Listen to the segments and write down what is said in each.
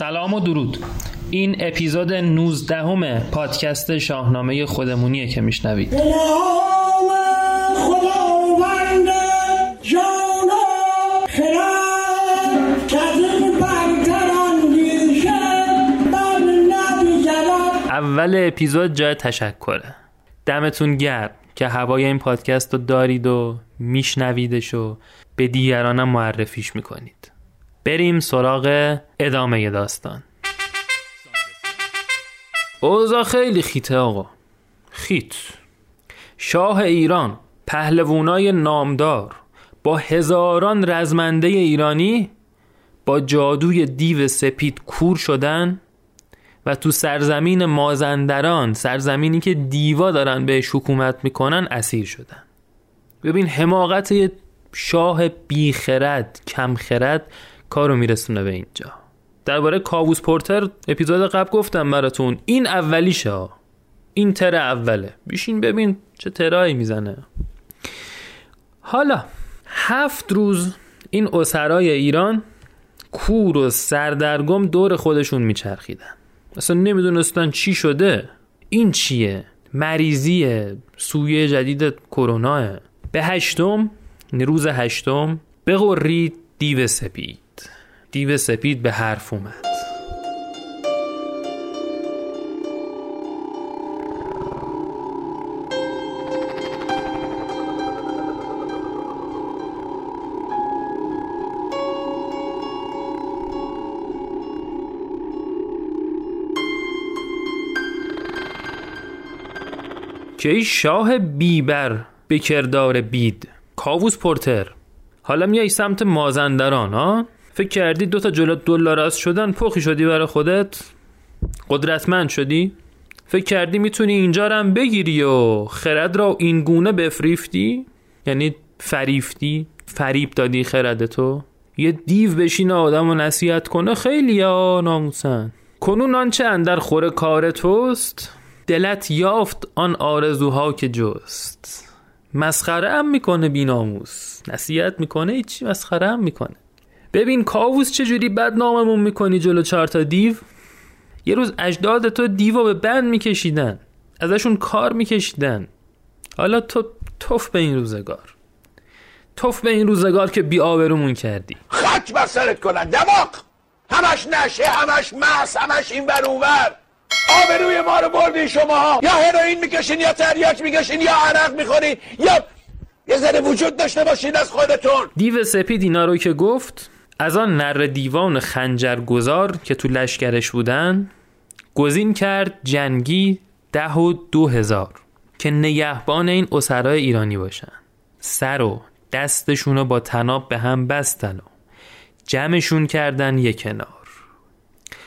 سلام و درود. این اپیزود 19 همه پادکست شاهنامه خودمونیه که میشنوید. اول اپیزود جای تشکره. دمتون گرم که هوای این پادکست رو دارید و میشنویدش و به دیگرانم معرفیش می‌کنید. بریم سراغ ادامه داستان. اوضاع خیلی خیته آقا. خیت. شاه ایران پهلوونای نامدار با هزاران رزمنده ایرانی با جادوی دیو سپید کور شدن و تو سرزمین مازندران سرزمینی که دیوا دارن به حکومت می‌کنن اسیر شدن. ببین حماقت شاه بیخرد کمخرد کارو میرسونه به اینجا. درباره کاووس پورتر اپیزود قبل گفتم براتون. این اولیشه این تر اوله. بیشین ببین چه ترایی می‌زنه. حالا هفت روز این اسرای ایران کور و سردرگم دور خودشون میچرخیدن. اصلا نمی‌دونستن چی شده. این چیه؟ مریضیه. سویه جدید کرونا. به هشتم روز هشتم بقرید دیو سپید. دیو سپید به حرف اومد. که ای شاه بیبر به کردار بید. کاووس پورتر. حالا میای سمت مازندران ها فکر کردی دو تا جلو دلار از شدن پخی شدی برای خودت؟ قدرتمند شدی؟ فکر کردی می‌تونی اینجا هم بگیری و خرد را این گونه بفریفتی؟ یعنی فریفتی؟ فریب دادی خرد تو؟ یه دیو بشین آدم و نصیحت کنه؟ خیلی ها ناموسن. کنون آنچه اندر خور کار توست؟ دلت یافت آن آرزوها که جست. مسخره هم می‌کنه بیناموس نصیحت می‌کنه هیچی مسخره هم می‌کنه. ببین کاووس چجوری بد ناممون می‌کنی جلو چهار تا دیو؟ یه روز اجداد تو دیو به بند میکشیدن. ازشون کار میکشیدن. حالا تو توف به این روزگار. توف به این روزگار که بی آبرومون کردی. خاک بر سرت کنن دماغ! همش نشه همش مس همش این بر اونور آبروی ما رو بردی شما یا هروئین می‌کشین یا تریاک می‌کشین یا عرق می‌خورین. یا یه ذره وجود داشته باشین از خودتون. دیو سپید اینا رو که گفت از آن نر دیوان خنجرگذار که تو لشکرش بودن گزین کرد جنگی ده و دو هزار که نگهبان این اسرای ایرانی باشن. سر و دستشون رو با تناب به هم بستن و جمعشون کردن یک کنار.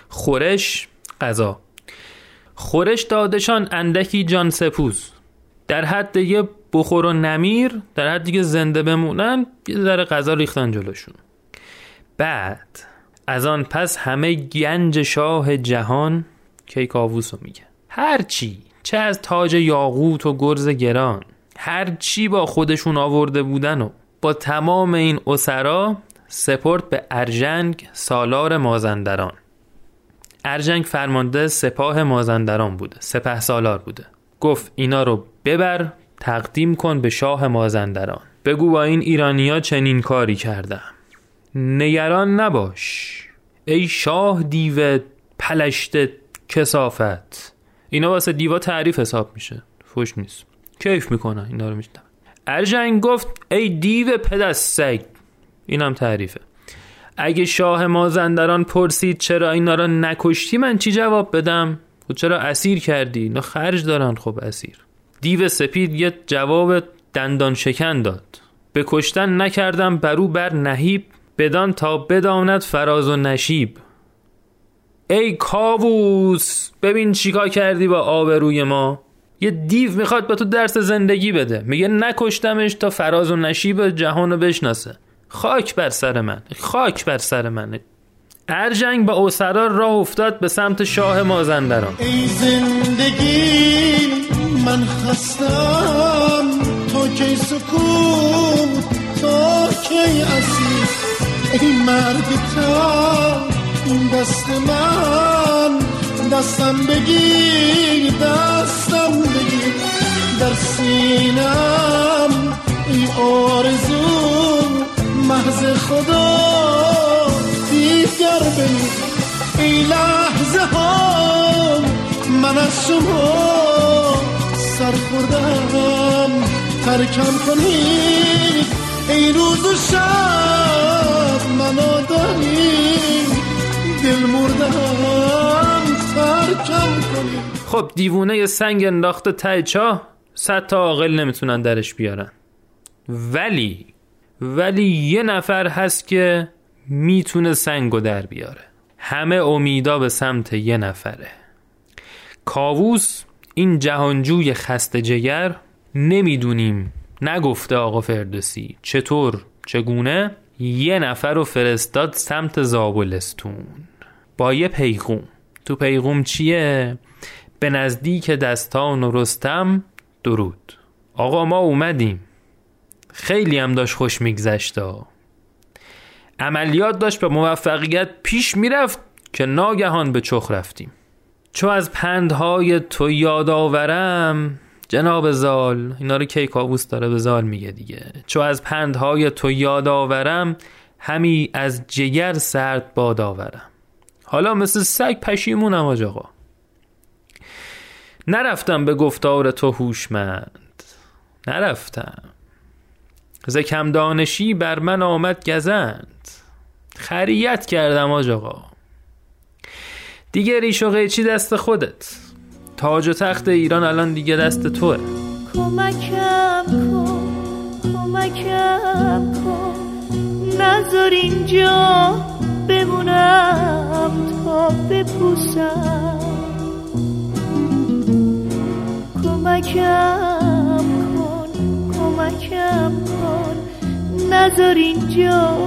خورش قضا. خورش دادشان اندکی جان سپوز. در حد یه بخور و نمیر در حد دیگه زنده بمونن یه ذره غذا ریختن جلوشون. بعد از آن پس همه گنج شاه جهان کیکاووس رو میگه هرچی چه از تاج یاقوت و گرز گران هرچی با خودشون آورده بودن و با تمام این اسرا سپرد به ارجنگ سالار مازندران. ارجنگ فرمانده سپاه مازندران بوده سپه سالار بوده. گفت اینا رو ببر تقدیم کن به شاه مازندران. بگو با این ایرانیا چنین کاری کردم. نگران نباش. ای شاه دیو پلشت کسافت. اینا واسه دیوا تعریف حساب میشه. فوش نیست. کیف می‌کنن اینا رو میشنم ارجنگ گفت ای دیو پدست سگ. اینم تعریفه. اگه شاه مازندران پرسید چرا اینا رو نکشتی من چی جواب بدم؟ خب چرا اسیر کردی؟ اینا خرج دارن خب اسیر. دیو سپید یه جواب دندان شکن داد. به کشتن نکردم برو بر نهیب. بدان تا بداند فراز و نشیب. ای کاووس ببین چیکار کردی با آبروی ما. یه دیو می‌خواد به تو درس زندگی بده. میگه نکشتمش تا فراز و نشیب جهان رو بشناسه. خاک بر سر من خاک بر سر منه ارجنگ با اوسرار راه افتاد به سمت شاه مازندران. ای زندگی من خستم تو کی سکون تو کی اسیر؟ ای مرگ تا دست من دستم بگیر دستم بگیر. در سینم ای آرزو محض خدا دیگر بگیر ای لحظه ها من از شما سر خوردم. ترکم کنید. ای روز و شب خب دیوونه سنگ انداخته ته چاه صد تا عاقل نمی‌تونن درش بیارن. ولی ولی یه نفر هست که می‌تونه سنگو در بیاره. همه امیدا به سمت یه نفره. کاووس این جهانجوی خسته جگر نمی‌دونیم نگفته آقا فردوسی چطور چگونه؟ یه نفر رو فرستاد سمت زابلستون. با یه پیغوم. تو پیغوم چیه؟ به نزدیک دستان و رستم درود. آقا ما اومدیم. خیلی هم داشت خوش میگذشتا عملیات داشت به موفقیت پیش می‌رفت که ناگهان به چخ رفتیم. چو از پندهای تو یاد آورم جناب زال اینا رو کی کابوس داره به زال میگه دیگه. چو از پندهای تو یاد آورم همی از جگر سرد باد آورم. حالا مثل سگ پشیمونم آج آقا. نرفتم به گفتار تو هوشمند. نرفتم. ز کم دانشی بر من آمد گزند. خریت کردم آج آقا. دیگه ریش و قیچی دست خودت. تاج و تخت ایران الان دیگه دست توه. کمکم کن کمکم کن. نذار اینجا بمونم تا بپوسم. کمکم کن کمکم کن. نذار اینجا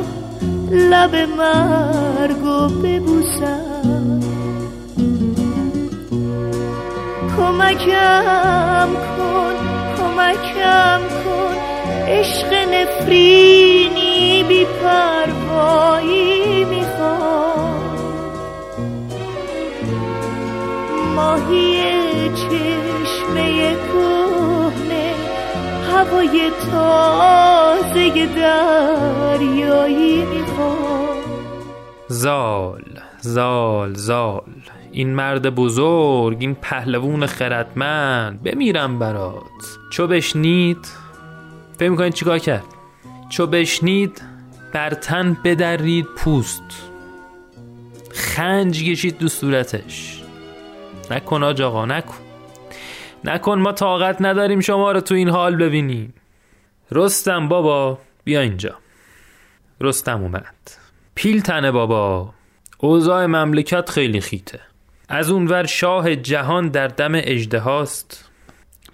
لب مرگو ببوسم. کمکم کن کمکم کن. عشق نفرینی بی پروایی می‌خوام. ماهی چشمه کهنه هوای تازه دریایی می‌خوام. زال زال زال. این مرد بزرگ این پهلوون خردمند بمیرم برات. چو بشنید فکر می‌کنید چیکار کرد؟ چو بشنید بر تن بدرید پوست. خنج کشید دو صورتش. نکن آج آقا نکن. نکن ما طاقت نداریم شما رو تو این حال ببینیم. رستم بابا بیا اینجا. رستم اومد. پیل تنه بابا. اوضاع مملکت خیلی خیته. از اونور شاه جهان در دم اجدهاست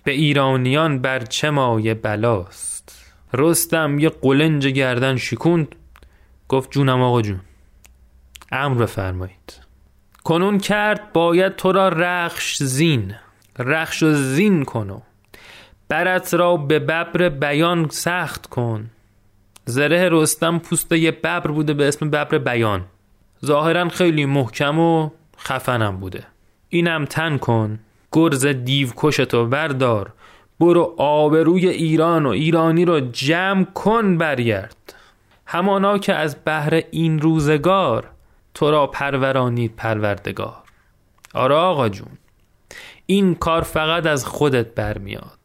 به ایرانیان بر چه مایه بلاست؟ رستم یه قلنج گردن شکوند. گفت جونم آقا جون امر بفرمایید. کنون کرد باید تو را رخش زین. رخش و زین کنو برت را به ببر بیان سخت کن. زره رستم پوست یه ببر بوده به اسم ببر بیان. ظاهرا خیلی محکم و خفنم بوده. اینم تن کن. گرز دیو کشتو بردار. برو آبروی ایران و ایرانی رو جمع کن برگرد. همانا که از بهر این روزگار تو را پرورانید پروردگار. آره آقا جون. این کار فقط از خودت برمیاد.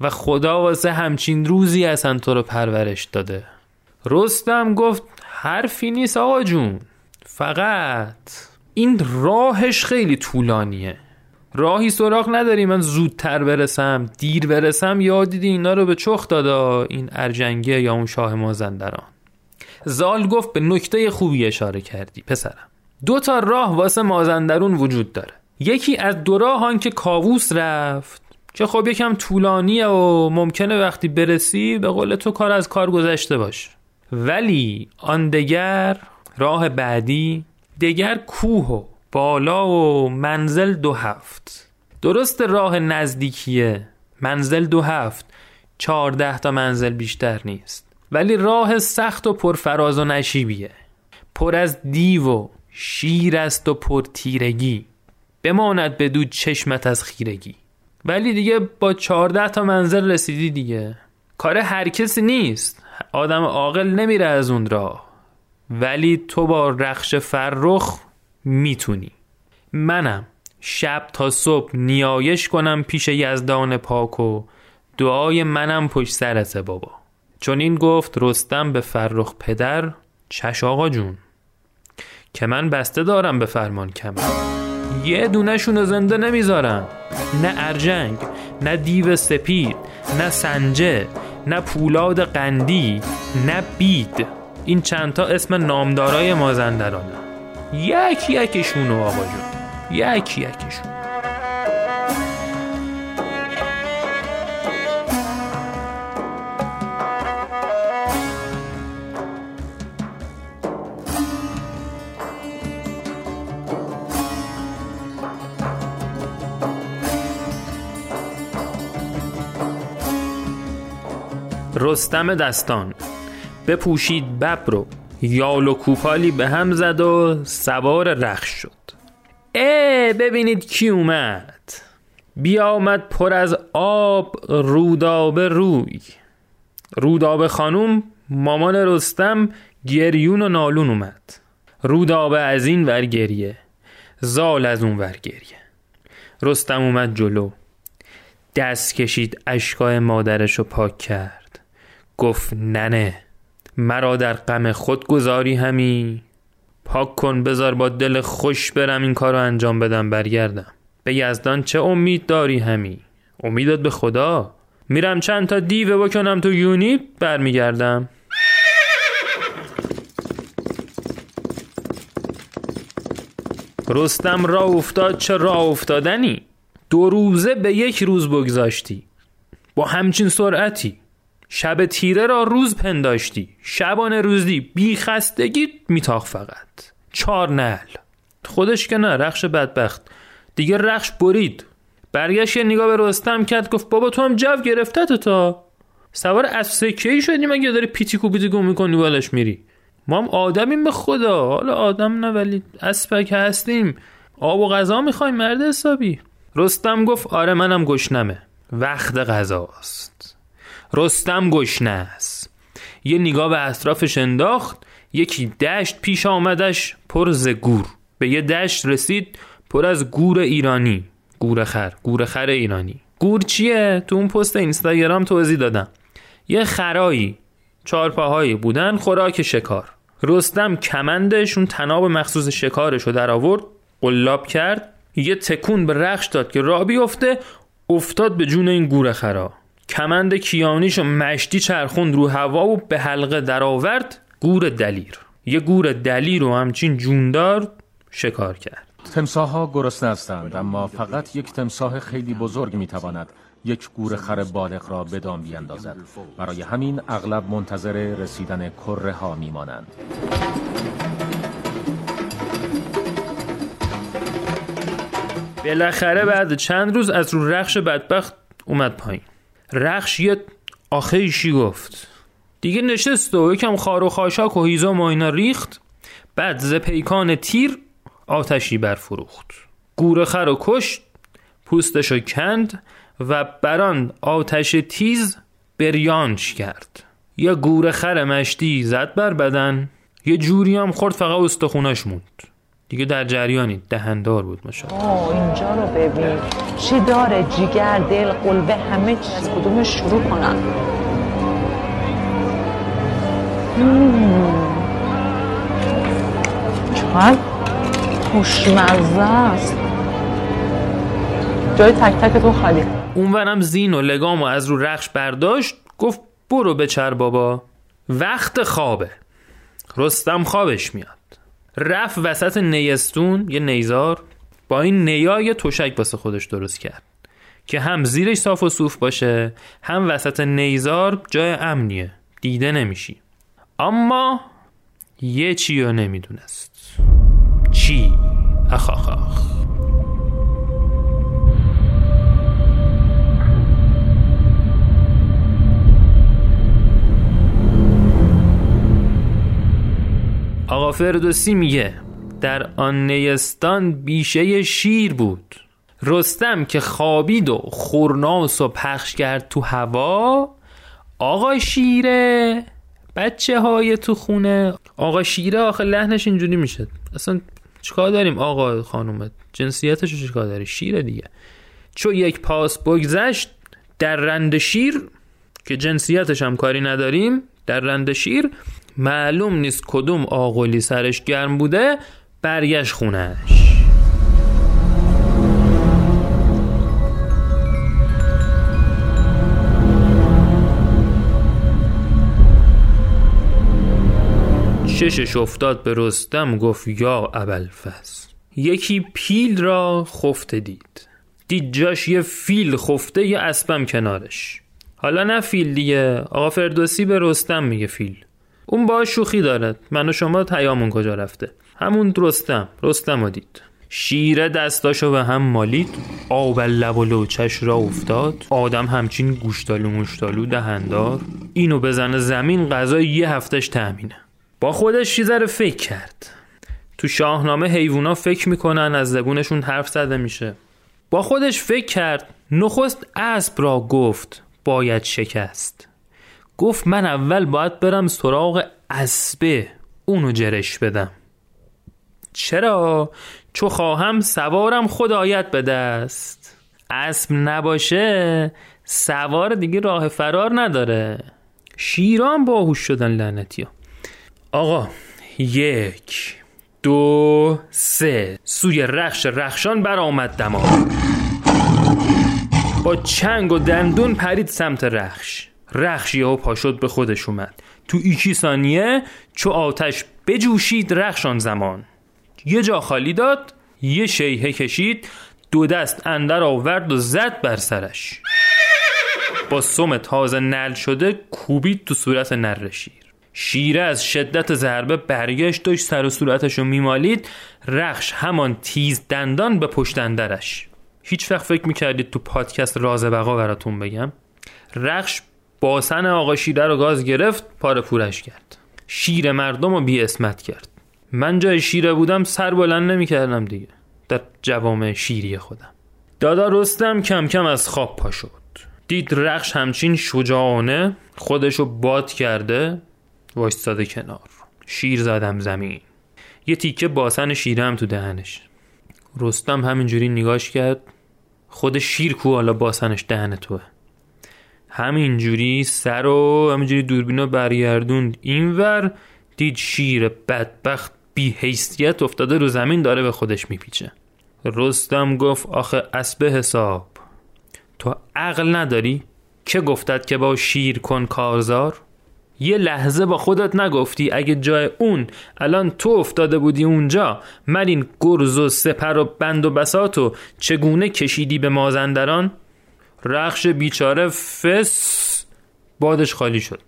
و خدا واسه همچین روزی اصلا تو رو پرورش داده. رستم گفت حرفی نیست آقا جون. فقط. این راهش خیلی طولانیه. راهی سراغ نداری من زودتر برسم دیر برسم. یا دیدی اینا رو به چخ دادا؟ این ارجنگه یا اون شاه مازندران. زال گفت به نکته خوبی اشاره کردی پسرم. دو تا راه واسه مازندرون وجود داره. یکی از دو راه که کاووس رفت. که خب یکم طولانیه و ممکنه وقتی برسی به قول تو کار از کار گذشته باش ولی آن دگر راه بعدی دگر کوه و بالا و منزل دو هفت. درست راه نزدیکیه. منزل دو هفت. چهارده تا منزل بیشتر نیست. ولی راه سخت و پرفراز و نشیبیه. پر از دیو و شیر است و پر تیرگی. بماند بدو چشمت از خیرگی. ولی دیگه با چهارده تا منزل رسیدی دیگه. کار هر کسی نیست. آدم عاقل نمیره از اون راه. ولی تو با رخش فرخ می‌تونی. منم شب تا صبح نیایش کنم پیش یزدان پاک و دعای منم پشت سرته بابا. چون این گفت رستم به فرخ پدر چش آقا جون. که من بسته دارم به فرمان کمر. یه دونشون زنده نمی‌ذارم نه ارجنگ نه دیو سپید نه سنجه نه پولاد قندی نه بید. این چندتا اسم نامدارای مازندرانه یک یکشونو آقا جون. یک یکشون رستم دستان. بپوشید ببر رو. یال و کوپالی به هم زد و سوار رخش شد. اه ببینید کی اومد. بیامد پر از آب رودابه روی. رودابه خانوم مامان رستم گریون و نالون اومد. رودابه از این ور گریه زال از اون ور گریه. رستم اومد جلو. دست کشید اشکای مادرش رو پاک کرد. گفت ننه. مرا در غم خود گذاری همی. پاک کن بذار با دل خوش برم این کار رو انجام بدم برگردم. به یزدان چه امید داری همی؟ امیدت به خدا؟ میرم چند تا دیوه بکنم تو یونی برمیگردم. رستم راه افتاد چه راه افتادنی؟ دو روزه به یک روز بگذاشتی. با همچین سرعتی. شب تیره را روز پنداشتی. شبان روزی بی خستگی میتاخت فقط. چار نعل خودش که نه رخش بدبخت. دیگه رخش برید. برگشت یه نگاه به رستم کرد گفت بابا تو هم جو گرفته تو تا. سوار اسب سکه ای شدی مگه؟ داری پیتیکو پیتیکو می‌کنی بالش میری. ما هم آدمیم به خدا. حالا آدم نه ولی اسبک هستیم. آب و غذا می‌خوایم مرد حسابی. رستم گفت آره منم گشنمه. وقت غذاست. رستم گشنه است. یه نگاه به اطرافش انداخت یکی دشت پیش آمدش پر ز گور. به یه دشت رسید پر از گور ایرانی. گور خر گور خر ایرانی. گور چیه؟ تو اون پست اینستاگرام توضیح دادم. یه خرایی. چهارپاهایی بودن خوراک شکار. رستم کمندش اون تناب مخصوص شکارش رو در آورد قلاب کرد. یه تکون به رخش داد که را بیفته افتاد به جون این گور خرا. کمند کیانیش و مشتی چرخوند رو هوا و به حلقه درآورد گور دلیر. یه گور دلیر رو همچین جوندار شکار کرد. تمساه ها گرسنه هستند اما فقط یک تمساه خیلی بزرگ می‌تواند یک گور خر بالغ را به دام بیاندازد برای همین اغلب منتظر رسیدن کره ها میمانند. بالاخره بعد چند روز از رو رخش بدبخت اومد پایین. رخش یه آخیشی گفت؟ دیگه نشست و یکم خار و خاشاک و هیزم و اینا ریخت. بعد ز پیکان تیر آتشی برفروخت. گوره خر و کشت پوستشو کند و بران آتش تیز بریانش کرد. یه گوره خر مشتی زد بر بدن. یه جوری هم خورد فقط استخوناش موند. دیگه در جریانی دهندار بود ماشاءالله. آه اینجا رو ببین. چی داره؟ جیگر دل قلبه همه چی. از کدومش شروع کنم. چقدر خوشمزه است. جای تک تک تو خالی. اونورم زین و لگام و از رو رخش برداشت گفت برو بچر بابا وقت خوابه. رستم خوابش میاد. رفت وسط نیستون یه نیزار با این نیا یه تشک واسه خودش درست کرد که هم زیرش صاف و صوف باشه هم وسط نیزار جای امنیه دیده نمیشی. اما یه چی رو نمی‌دونست. چی؟ اخ آقا فردوسی میگه در آن نیستان بیشه شیر بود. رستم که خوابید و خورناس و پخش کرد تو هوا آقا شیره بچه های تو خونه. آقا شیره آخه لحنش اینجوری میشه اصلا چیکار داریم آقا خانومت جنسیتش رو چیکار داری؟ شیره دیگه. چو یک پاس بگذشت در رند شیر که جنسیتش هم کاری نداریم در رند شیر معلوم نیست کدوم آقلی سرش گرم بوده برگشت خونش چشش افتاد به رستم گفت یا ابلفس یکی پیل را خفته دید. دید جاش یه فیل خفته یه اسبم کنارش. حالا نه فیل دیگه. آقا فردوسی به رستم میگه فیل. اون با شوخی دارد. من و شما تیامون کجا رفته؟ همون رستم. رستم رو دید. شیره دستاشو به هم مالید. آب لب و لوچش را افتاد. آدم همچین گوشتالو مشتالو دهندار. اینو بزنه زمین غذا یه هفتش تأمینه. با خودش یه فکر کرد. تو شاهنامه حیوونا فکر می‌کنن از زبونشون حرف زده میشه. با خودش فکر کرد نخست اسب را گفت باید شکست. گفت من اول باید برم سراغ اسبه اونو جرش بدم. چرا؟ چو خواهم سوارم خدایت به دست. اسب نباشه سوار دیگه راه فرار نداره. شیران باهوش شدن لعنتی ها. آقا یک دو سه. سوی رخش رخشان برآمد دماغ. با چنگ و دندون پرید سمت رخش. رخش یهو پا شد به خودش اومد. تو ایکی ثانیه چو آتش بجوشید رخشان زمان. یه جا خالی داد یه شیهه کشید دو دست اندر آورد و زد بر سرش. با سم تازه نل شده کوبید تو صورت نر شیر. شیره از شدت ضربه برگشت داشت سر و صورتش رو میمالید. رخش همان تیز دندان به پشت اندرش. هیچ وقت فکر می‌کردید تو پادکست راز بقا براتون بگم؟ رخش باسن آقا شیره رو گاز گرفت پاره پورش کرد. شیر مردم رو بی اسمت کرد. من جای شیره بودم سر بلند نمی‌کردم دیگه. در جوامع شیری خودم. دادا رستم کم کم از خواب پا شد. دید رخش همچین شجاعانه خودشو باد کرده وایستاده کنار. شیر زدم زمین. یه تیکه باسن شیره هم تو دهنش. رستم همینجوری نگاش کرد. خود شیر کو حالا باسنش دهن توه. همینجوری سر و همینجوری دوربینو برگردوند اینور دید شیر بدبخت بی حیثیت افتاده رو زمین داره به خودش میپیچه رستم گفت آخه اسب حساب تو عقل نداری؟ که گفتد که با شیر کن کارزار؟ یه لحظه با خودت نگفتی اگه جای اون الان تو افتاده بودی اونجا من این گرز و سپر و بند و بسات و چگونه کشیدی به مازندران رخش بیچاره فس بادش خالی شد.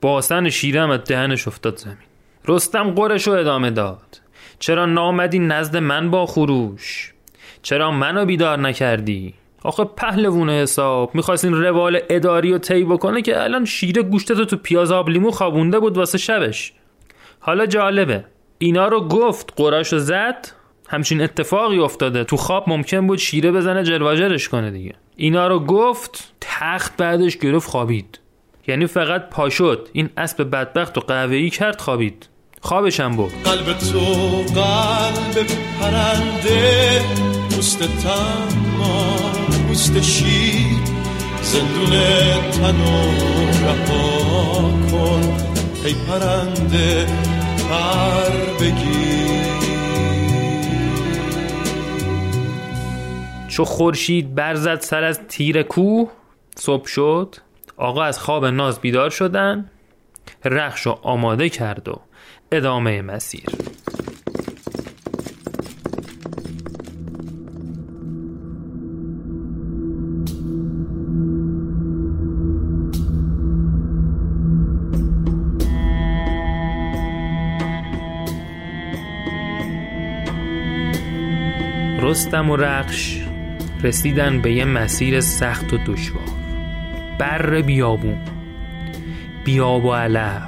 باسن شیرم از دهنش افتاد زمین. رستم قرش رو ادامه داد. چرا نامدی نزد من با خروش؟ چرا منو بیدار نکردی؟ آخه پهلوون حساب. می‌خواستین روال اداری رو طی بکنه که الان شیره گوشتتو تو پیاز آب لیمو خوابونده بود واسه شبش. حالا جالبه. اینا رو گفت قراش رو زد همچین اتفاقی افتاده. تو خواب ممکن بود شیره بزنه جلواجرش کنه دیگه. اینا رو گفت تخت بعدش گرفت خوابید. یعنی فقط پاشد این اسب بدبخت و قهوه‌ای کرد خوابید. خوابش هم بود قلب تو قلب پرنده پوست تمام پوست شیر. زندون تنو رها کن. ای پرنده پر بگیر. چو خورشید برزد سر از تیر کوه صبح شد. آقا از خواب ناز بیدار شدن. رخش و آماده کرد و ادامه مسیر. رستم و رخش رسیدن به یه مسیر سخت و دشوار. بر بیابون. بیاب و علف.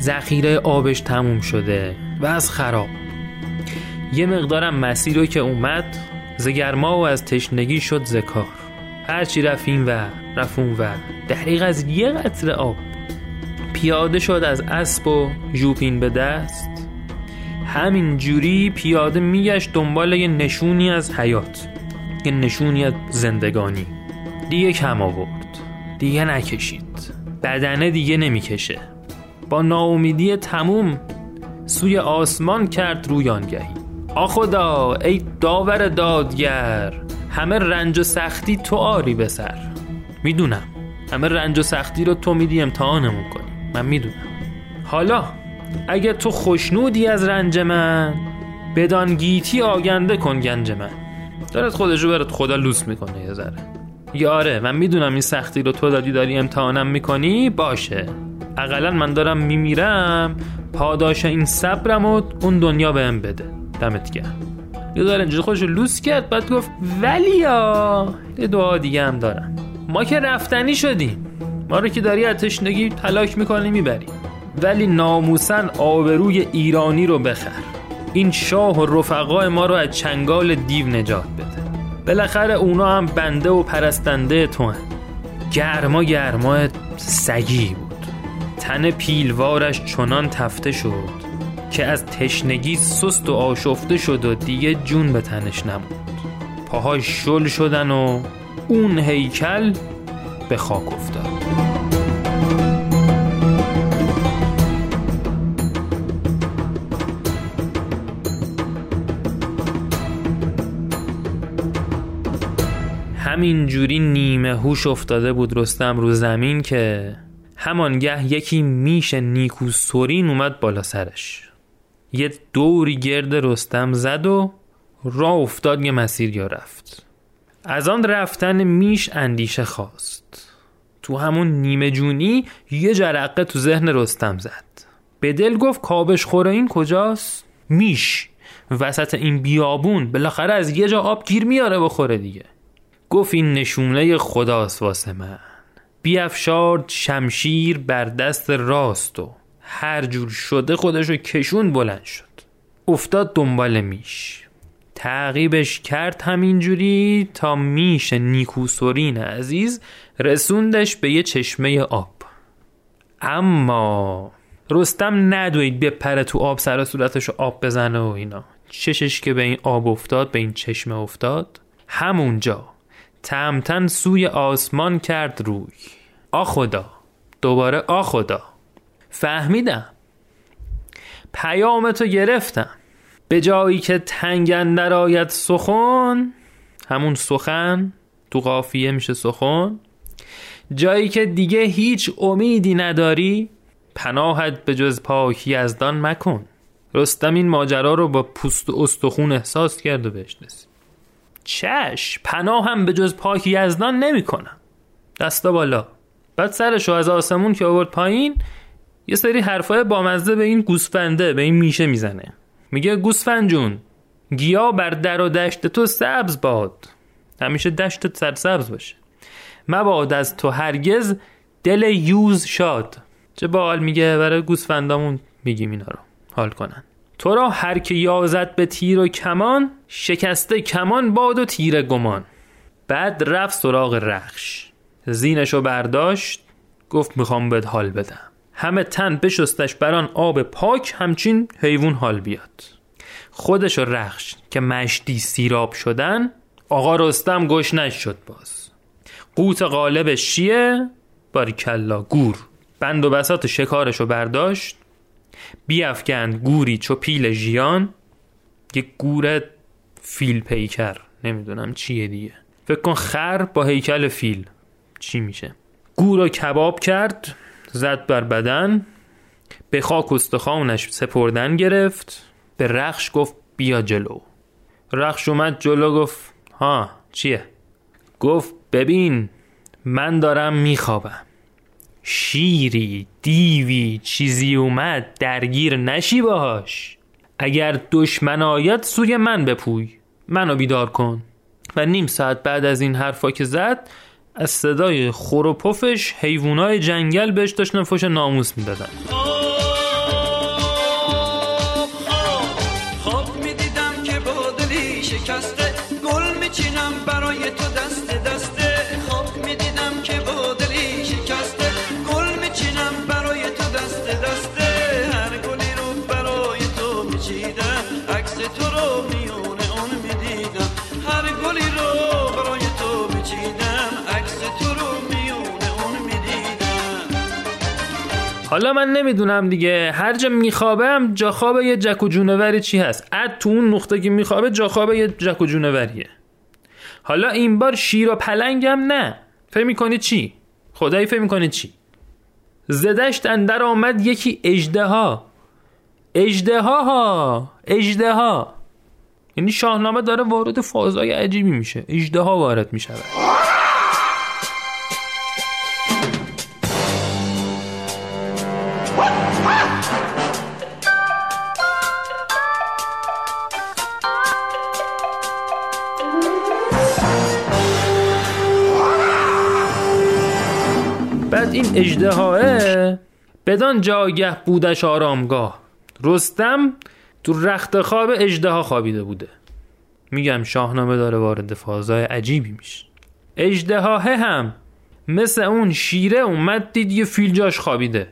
ذخیره آبش تموم شده و از خراب. یه مقدارم مسیر رو که اومد زگرما و از تشنگی شد زکار هرچی رفت این و رفت اون و دقیق از یه قطره آب. پیاده شد از اسب و ژوپین به دست. همین جوری پیاده میگشت دنبال یه نشونی از حیات. یه نشونی از زندگانی. دیگه کم آورد. دیگه نکشید. بدنه دیگه نمی‌کشه. با ناامیدی تموم سوی آسمان کرد رویانگهی. آخدا ای داور دادگر همه رنج و سختی تو آری به سر. می‌دونم. همه رنج و سختی رو تو میدی امتحانمون کنی من می‌دونم. حالا اگه تو خوشنودی از رنج من بدان گیتی آگنده کن گنج من. دارد خودشو برات خدا لوس می‌کنه یه ذره. یاره من می‌دونم این سختی رو تو دادی داری امتحانم می‌کنی باشه. اقلا من دارم میمیرم پاداش این صبرم و اون دنیا بهم بده. دمت گرم. یه داره اینجوری خودشو لوس کرد بعد گفت ولیا یه دعا دیگه هم دارم. ما که رفتنی شدیم. ما رو که داری از تشنگی تلاک می‌کنی می‌بری. ولی ناموسن آبروی ایرانی رو بخر. این شاه و رفقای ما رو از چنگال دیو نجات بده. بالاخره اونا هم بنده و پرستنده تو هم. گرما گرما سگی بود. تن پیلوارش چنان تفته شد که از تشنگی سست و آشفته شد و دیگه جون به تنش نموند پاهاش شل شدن و اون هیکل به خاک افتاد. همین جوری نیمه هوش افتاده بود رستم رو زمین که همانگه یکی میش نیکو سورین اومد بالا سرش. یه دوری گرد رستم زد و راه افتاد یه مسیر یا رفت. از آن رفتن میش اندیشه خواست. تو همون نیمه جونی یه جرقه تو ذهن رستم زد. به دل گفت کابش خوره این کجاست؟ میش. وسط این بیابون بالاخره از یه جا آب گیر میاره بخوره دیگه. گفت این نشونه خداست واسه من. بیافشارد شمشیر بر دست راست و هر جور شده خودشو کشون بلند شد. افتاد دنبال میش. تعقیبش کرد همینجوری تا میش نیکوسورین عزیز رسوندش به یه چشمه آب. اما رستم ندوید بپره تو آب سر صورتش آب بزنه و اینا. چشش که به این آب افتاد به این چشمه افتاد همونجا تمتن سوی آسمان کرد روی. آ خدا دوباره آ خدا. فهمیدم. پیامتو گرفتم. به جایی که تنگندر آید سخن همون سخن تو قافیه میشه سخن. جایی که دیگه هیچ امیدی نداری پناهت به جز پاک یزدان مکن. رستم این ماجرا رو با پوست و استخون احساس کرد و بهش چش پناه هم به جز پاک یزدان نمی کنم دستا بالا. بعد سرشو از آسمون که آورد پایین یه سری حرفای بامزه به این گوسفنده به این میشه می‌زنه. میگه گوسفند جون گیا بر در و دشت تو سبز باد. همیشه دشت سرسبز باشه. مباد از تو هرگز دل یوز شاد. چه باحال میگه برای گوسفندامون میگیم اینا رو. حال کنن. تو را هر که یازد به تیر و کمان شکسته کمان باد و تیر گمان. بعد رفت سراغ رخش. زینشو برداشت گفت می‌خوام بهت حال بدم. همه تن بشستش بران آب پاک همچین حیوان حال بیاد. خودش و رخش که مشتی سیراب شدن آقا رستم گوش نشد باز. قوت غالبش چیه؟ باریکلا گور. بند و بسات شکارشو برداشت. بیافکند گوری چو پیل ژیان یک گور فیل پیکر. نمی‌دونم چیه دیگه. فکر کن خر با هیکل فیل. چی میشه؟ گور رو کباب کرد زد بر بدن به خاک استخوانش سپردن گرفت به رخش گفت بیا جلو. رخش اومد جلو گفت ها چیه؟ گفت ببین من دارم میخوابم. شیری دیوی چیزی اومد درگیر نشی باهاش. اگر دشمن آید سوی من بپوی. منو بیدار کن. و نیم ساعت بعد از این حرفا که زد از صدای خور و پفش حیوانای جنگل بهش داشتن فش ناموس می‌دادن. حالا من نمی‌دونم دیگه. هر جا میخوابم جا خواب یه جک و جونوری چی هست؟ اد تو اون نقطه که میخوابه جا خواب یه جک و جونوریه. حالا این بار شیر و پلنگم نه. فکر می‌کنی چی؟ خدایی فکر می‌کنی چی؟ زدشت اندر آمد یکی اجده ها اجده ها. اجده ها یعنی شاهنامه داره وارد فازای عجیبی میشه. اجده ها وارد میشه اجدهاه بدان جاگه بودش آرامگاه. رستم تو رخت خواب اجدها خوابیده بوده. میگم شاهنامه داره وارد فازای عجیبی میشه. اجدهاه هم مثل اون شیره اومد دید یه فیل جاش خوابیده.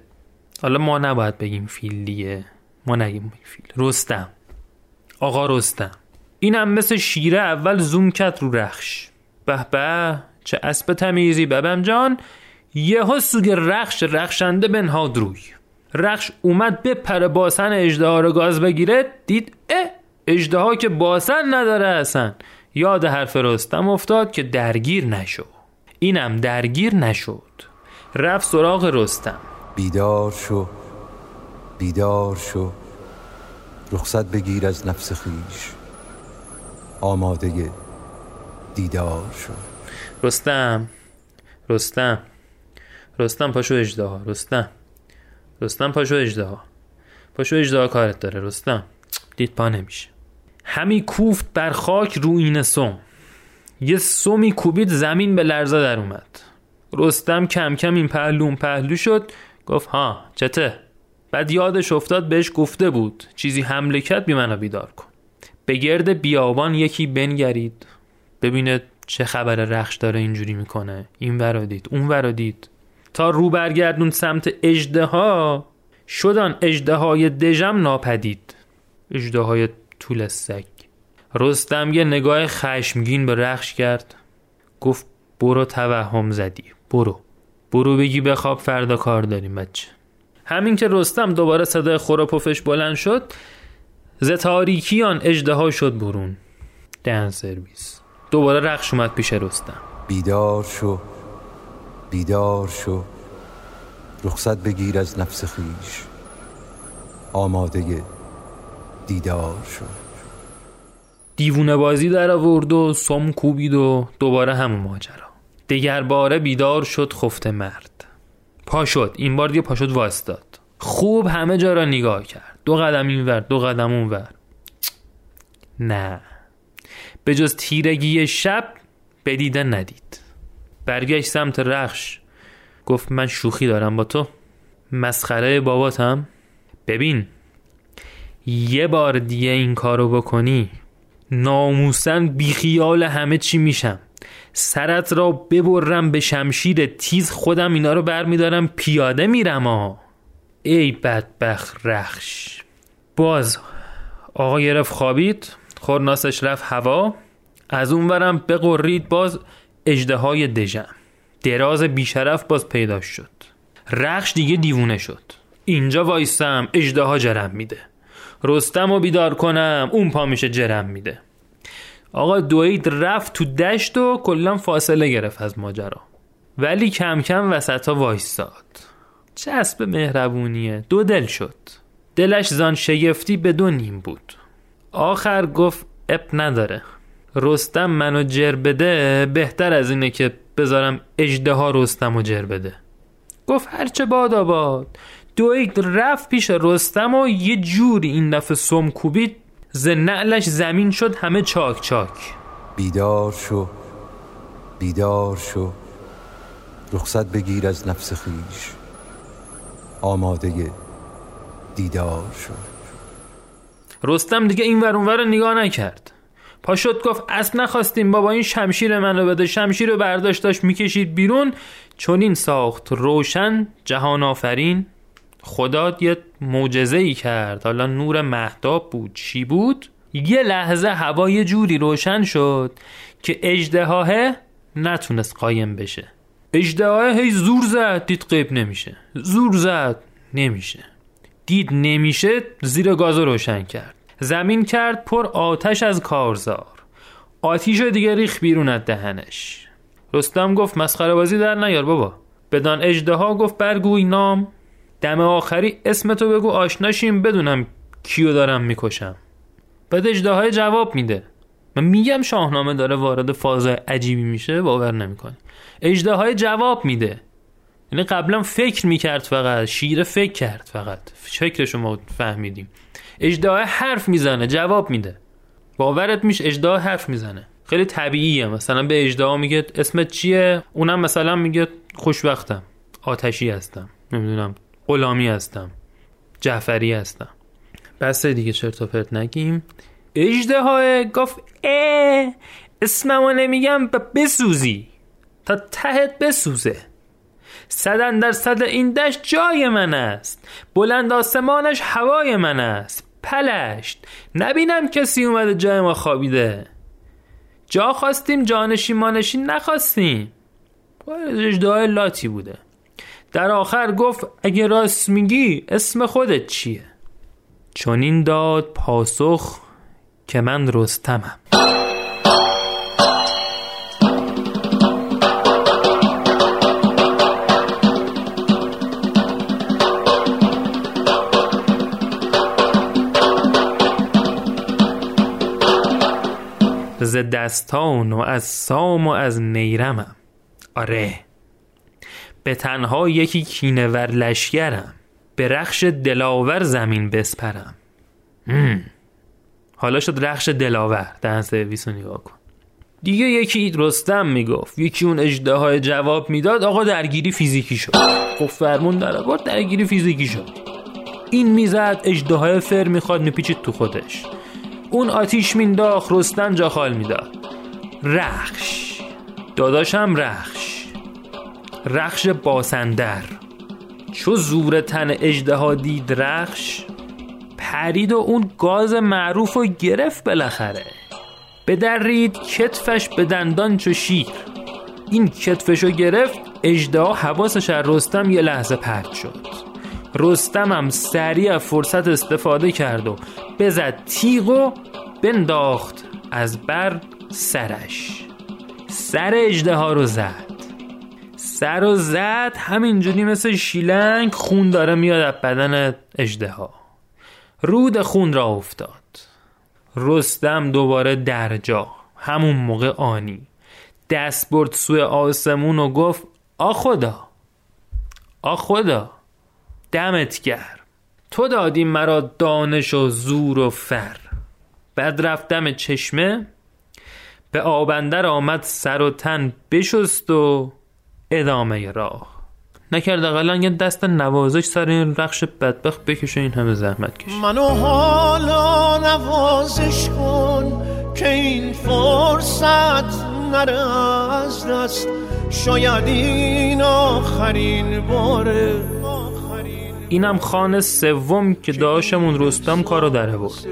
حالا ما نباید بگیم فیل دیگه. ما نگیم فیل. رستم. آقا رستم. اینم مثل شیره اول زوم کرد رو رخش. به به چه اسب تمیزی ببم جان. یه سوگ رخش رخشنده بنهاد روی. رخش اومد به پر باسن اجده رو گاز بگیره دید اه اجده که باسن نداره اصلا. یاد حرف رستم افتاد که درگیر نشو اینم درگیر نشد. رفت سراغ رستم. بیدار شو بیدار شو. رخصت بگیر از نفس خیش آماده دیدار شو. رستم رستم. رستم پاشو اجده رستم. رستم پاشو اجده پاشو اجده کارت داره. رستم. دید پا نمیشه. همی کوفت بر خاک رو این سم. یه سمی کوبید زمین به لرزه در اومد. رستم کم کم این پهلو اون پهلو شد. گفت ها چته بعد یادش افتاد بهش گفته بود چیزی حمله کرد بی منو بیدار کن. به گرد بیابان یکی بنگرید. ببینه چه خبر رخش داره اینجوری می‌کنه. این ورا دید اون ورا دید. تا رو برگردون سمت اجده ها شدن اجده های دژم ناپدید. اجده های طول سگ. رستم یه نگاه خشمگین به رخش کرد. گفت برو توهم زدی برو. برو بگی بخواب فردا کار داریم بچه. همین که رستم دوباره صدای پفش بلند شد ز تاریکیان اجده ها شد برون. دن سرویس. دوباره رخش اومد پیش رستم. بیدار شو. بیدار شو رخصت بگیر از نفس خیش آماده دیدار شو. دیوونه بازی در آورد و سم کوبید و دوباره همون ماجرا. دگر باره بیدار شد خفته مرد. پا شد این بار دیگه پا شد واسداد خوب همه جا را نگاه کرد. دو قدم این ور دو قدم اون ور. نه. به جز تیرگی شب بدیده ندید. برگشت سمت رخش. گفت من شوخی دارم با تو. مسخره باباتم. ببین یه بار دیگه این کارو بکنی ناموسن بیخیال همه چی میشم. سرت را ببرم به شمشیر تیز خودم اینا رو برمیدارم پیاده میرم ها ای بدبخ رخش. باز آقا گرفت خوابید خورناسش رفت هوا. از اون برم بقرید باز اجده های دژم. دراز بیشرف باز پیدا شد. رخش دیگه دیوونه شد. اینجا وایستم اجده ها جرم میده. رستم رو بیدار کنم اون پا میشه جرم میده. آقا دوید رفت تو دشت و کلا فاصله گرفت از ماجرا. ولی کم کم وسط ها وایستاد. چسب مهربونیه دو دل شد. دلش زان شگفتی به دو نیم بود. آخر گفت اپ نداره. رستم منو جر بده بهتر از اینه که بذارم اجده ها رستم و جر بده. گفت هرچه باد آباد. دوید رفت پیش رستم و یه جوری این دفعه سم کوبید ز نعلش زمین شد همه چاک چاک. بیدار شو بیدار شو. رخصت بگیر از نفس خیش. آماده دیدار شو. رستم دیگه این ور اونور نگاه نکرد. پاشد گفت اصل نخواستیم بابا این شمشیر من رو بده. شمشیر رو برداشت داشت می‌کشید بیرون. چون این ساخت روشن جهان آفرین. خدا یه معجزه ای کرد. حالا نور مهتاب بود. چی بود؟ یه لحظه هوا یه جوری روشن شد که اجدهاه نتونست قایم بشه. اجدهاه هی زور زد. دید قیب نمیشه. زور زد. نمیشه. دید نمیشه. زیر گاز رو روشن کرد. زمین کرد پر آتش از کارزار. آتیش دیگه ریخ بیرون از دهنش. رستم گفت مسخره بازی در نیار بابا. بدان اجدها گفت برگوی نام. دم آخری اسمتو بگو آشناشیم بدونم کیو دارم می‌کشم. بعد اجدهای جواب میده. من میگم شاهنامه داره وارد فاز عجیبی میشه باور نمی‌کنه اجدهای جواب میده. یعنی قبلا فکر می‌کرد فقط شیر فکر کرد فقط. فکرشو ما فهمیدیم. اجدها حرف می‌زنه جواب میده. باورت میشه اجدها حرف می‌زنه. خیلی طبیعیه. مثلا به اجدها میگه اسمت چیه؟ اونم مثلا میگه خوشبختم آتشی هستم نمی‌دونم غلامی هستم جعفری هستم. بس دیگه چرت و پرت نگیم. اجدهای گفت اه اسممو نمیگم بسوزی. تا تهت بسوزه. صدن در صد این دشت جای من است. بلند آسمانش هوای من است. پلشت. نبینم کسی اومده جای ما خوابیده. جا خواستیم جانشین مانشین نخواستیم. اجدهای لاتی بوده. در آخر گفت اگه راست میگی اسم خودت چیه؟ چون این داد پاسخ که من رستمم. ز دستان و از سام و از نیرمم آره. به تنها یکی کینه ور لشگرم به رخش دلاور زمین بسپرم. مم. حالا شد رخش دلاور. دهن سرویس رو نگاه کن. دیگه یکی رستم می‌گفت. یکی اون اجده های جواب می‌داد آقا درگیری فیزیکی شد. گفت فرمون در درگیری فیزیکی شد. این می‌زد اجده های فر می‌خواد میپیچید تو خودش. اون آتیش مینداخت رستم جا خال می‌داد. رخش. داداشم رخش. رخش باسندر. چو زور تن اجده دید رخش پرید و اون گاز معروف رو گرفت بالاخره. بدرید کتفش به دندان چو شیر. این کتفشو گرفت اجده حواسش از رستم یه لحظه پرد شد. رستم هم سریع فرصت استفاده کرد و بزد تیغ و بنداخت از بر سرش. سر اجده ها رو زد. سر و زد همینجوری مثل شیلنگ خون داره میاد از بدن اجده ها رود خون را افتاد. رستم دوباره در جا همون موقع آنی. دست برد سوی آسمون و گفت آ خدا دمت گرم. تو دادی مرا دانش و زور و فر. بعد رفتم چشمه به آبندر آمد سر و تن بشست و ادامه راه. نکرد اقلا یه دست نوازش سر این رخش بدبخت بکشه این همه زحمت کش. منو حالا نوازش کن که این فرصت نره از دست. شاید این آخرین باره اینم خان سوم که داشمون رستم کارو در برد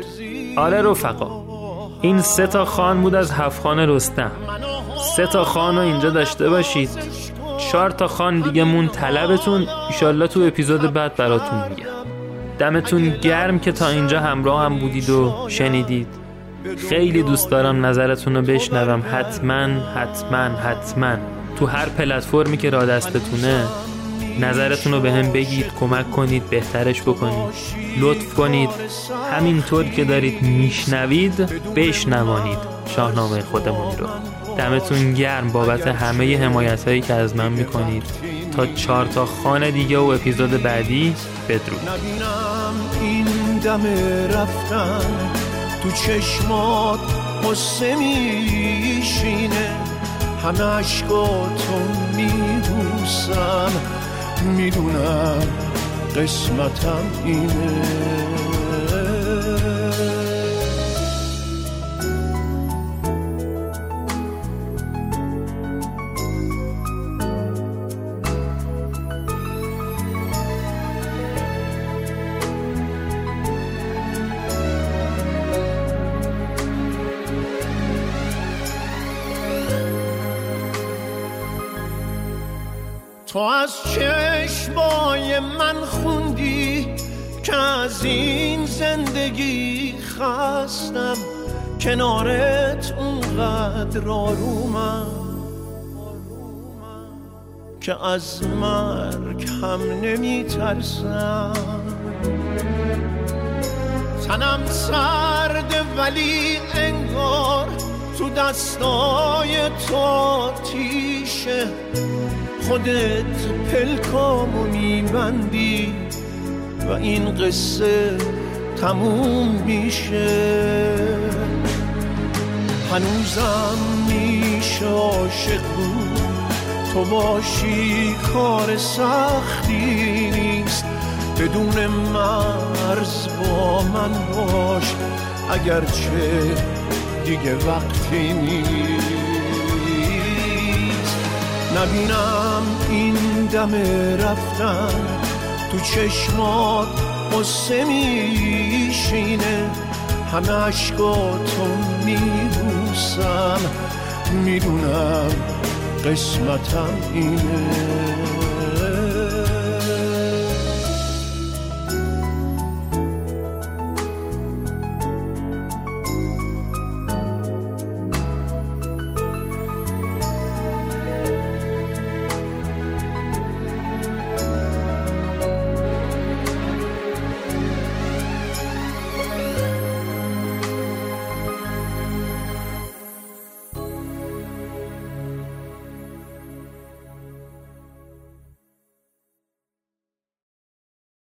آره رفقا این سه تا خان بود از هفت خان رستم. سه تا خان رو اینجا داشته باشید. چهار تا خان دیگه مون طلبتون. ایشالله تو اپیزود بعد براتون میگم. دمتون گرم که تا اینجا همراه هم بودید و شنیدید. خیلی دوست دارم نظرتون رو بشنوم. حتما حتما حتما. تو هر پلتفرمی که را دستتونه نظرتون رو به هم بگید کمک کنید بهترش بکنید. لطف کنید. همینطور که دارید میشنوید بشنوانید شاهنامه خودمون رو. دمتون گرم بابت همه حمایت هایی که از من می‌کنید. تا چهار تا خانه دیگه و اپیزود بعدی بدرود. همه میبوسم می‌دونم قسمتم اینه. کنارت اونقدر آرومم. که از مرگ هم نمی ترسم تنم سرد ولی انگار تو دستای تو تیشه خودت پلکامو میبندی و این قصه تموم میشه. هنوزم میشه عاشق بود. تو باشی کار سختی نیست. بدون مرز با من باش. اگرچه دیگه وقتی نیست. نبینم این دم رفتن. تو چشمات قصه میشینه. همه عشقاتو میبوسم می‌دونم قسمتم اینه.